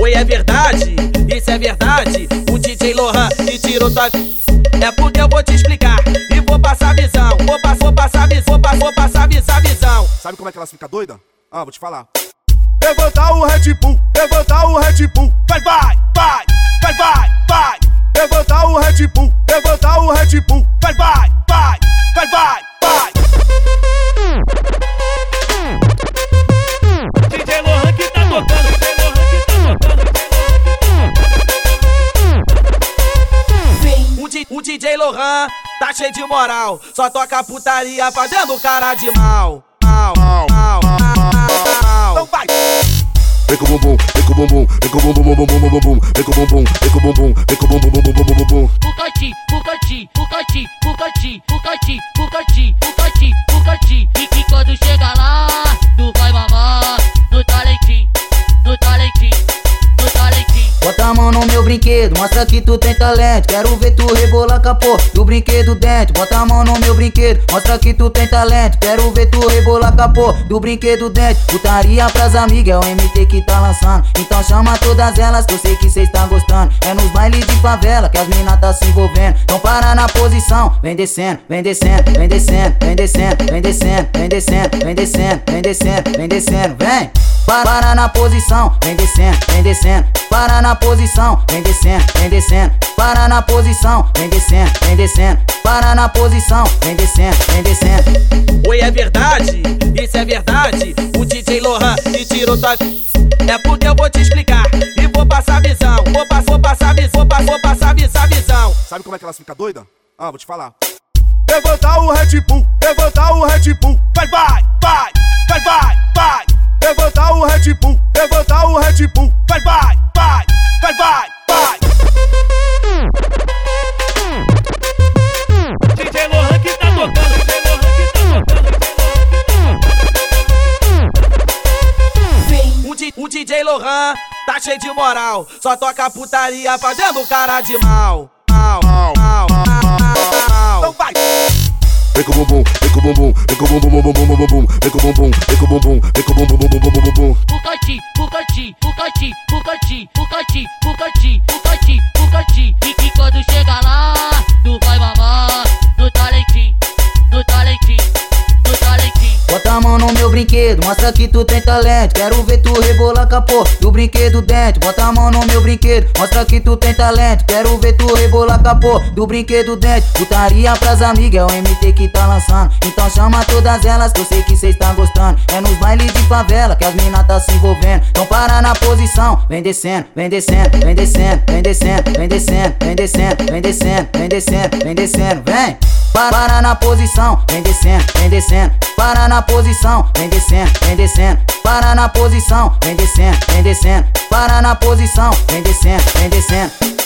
Oi, é verdade, isso é verdade. O DJ Lohan te tirou tua. É porque eu vou te explicar e vou passar visão. Vou, passar, vou passar visão, vou, passar, vou passar visão, visão. Sabe como é que ela fica doida? Ah, vou te falar. Levanta o Red Bull, levanta o Red Bull. Vai, vai, vai, vai, vai, vai. Levanta o Red Bull, levanta o Red Bull. O, DJ Lohan tá cheio de moral. Só toca putaria fazendo cara de mal. Mal, mal, mal, mal. Então vai. Vem com o bumbum, vem com o bumbum, vem com o bumbum, bumbum, bumbum, bumbum, vem com o bumbum, vem com o bumbum, vem com o bumbum, bumbum, bumbum, bumbum, Pucati, Pucati, Pucati, Pucati, Pucati, Pucati. Brinquedo, mostra que tu tem talento. Quero ver tu rebolar capô do brinquedo dentro. Bota a mão no meu brinquedo, mostra que tu tem talento. Quero ver tu rebolar capô do brinquedo dentro. Putaria pras amigas, é o MT que tá lançando. Então chama todas elas que eu sei que cês tá gostando. É nos bailes de favela que as mina tá se envolvendo. Então para na posição, vem descendo, vem descendo, vem descendo, vem descendo, vem descendo, vem descendo, vem descendo, vem descendo, vem descendo, vem. Para, para na posição, vem descendo, vem descendo. Para na posição, vem descendo, vem descendo. Para na posição, vem descendo, vem descendo. Para na posição, vem descendo, vem descendo. Oi, é verdade, isso é verdade. O DJ Lohan te tirou tua. É porque eu vou te explicar e vou passar visão. Vou, passar, vou passar visão, vou, passar, vou passar visão, visão. Sabe como é que ela fica doida? Ah, vou te falar. Levanta o Red Bull, levanta o Red Bull. Vai, vai, vai, vai, vai, vai. Levanta o Red Bull, levanta o Red Bull. Vai, vai, vai, vai, vai, vai. DJ Lohan que tá tocando, DJ Lohan que tá tocando. O, di- o DJ Lohan tá cheio de moral. Só toca putaria fazendo cara de mal, mal, mal. Vem com o bumbum, vem com o bumbum, vem com o bumbum, bumbum, bumbum, bumbum, vem com o bumbum, vem com o bumbum, vem com o bumbum, bumbum, bumbum, bumbum, Pucati, Pucati, Pucati, Pucati, Pucati, Pucati, Pucati. E quando chega lá, a mão no meu brinquedo, mostra que tu tem talento. Quero ver tu rebolar capô do brinquedo dentro. Bota a mão no meu brinquedo, mostra que tu tem talento. Quero ver tu rebolar capô do brinquedo dentro. Putaria pras amigas, é o MT que tá lançando. Então chama todas elas que eu sei que cês tá gostando. É nos bailes de favela que as mina tá se envolvendo. Então para na posição, vem descendo, vem descendo, vem descendo, vem descendo, vem descendo, vem descendo, vem descendo, vem descendo, vem descendo, vem. Para, para na posição, vem descendo, vem descendo. Para na posição, vem descendo, vem descendo. Para na posição, vem descendo, vem descendo. Para na posição, vem descendo, vem descendo.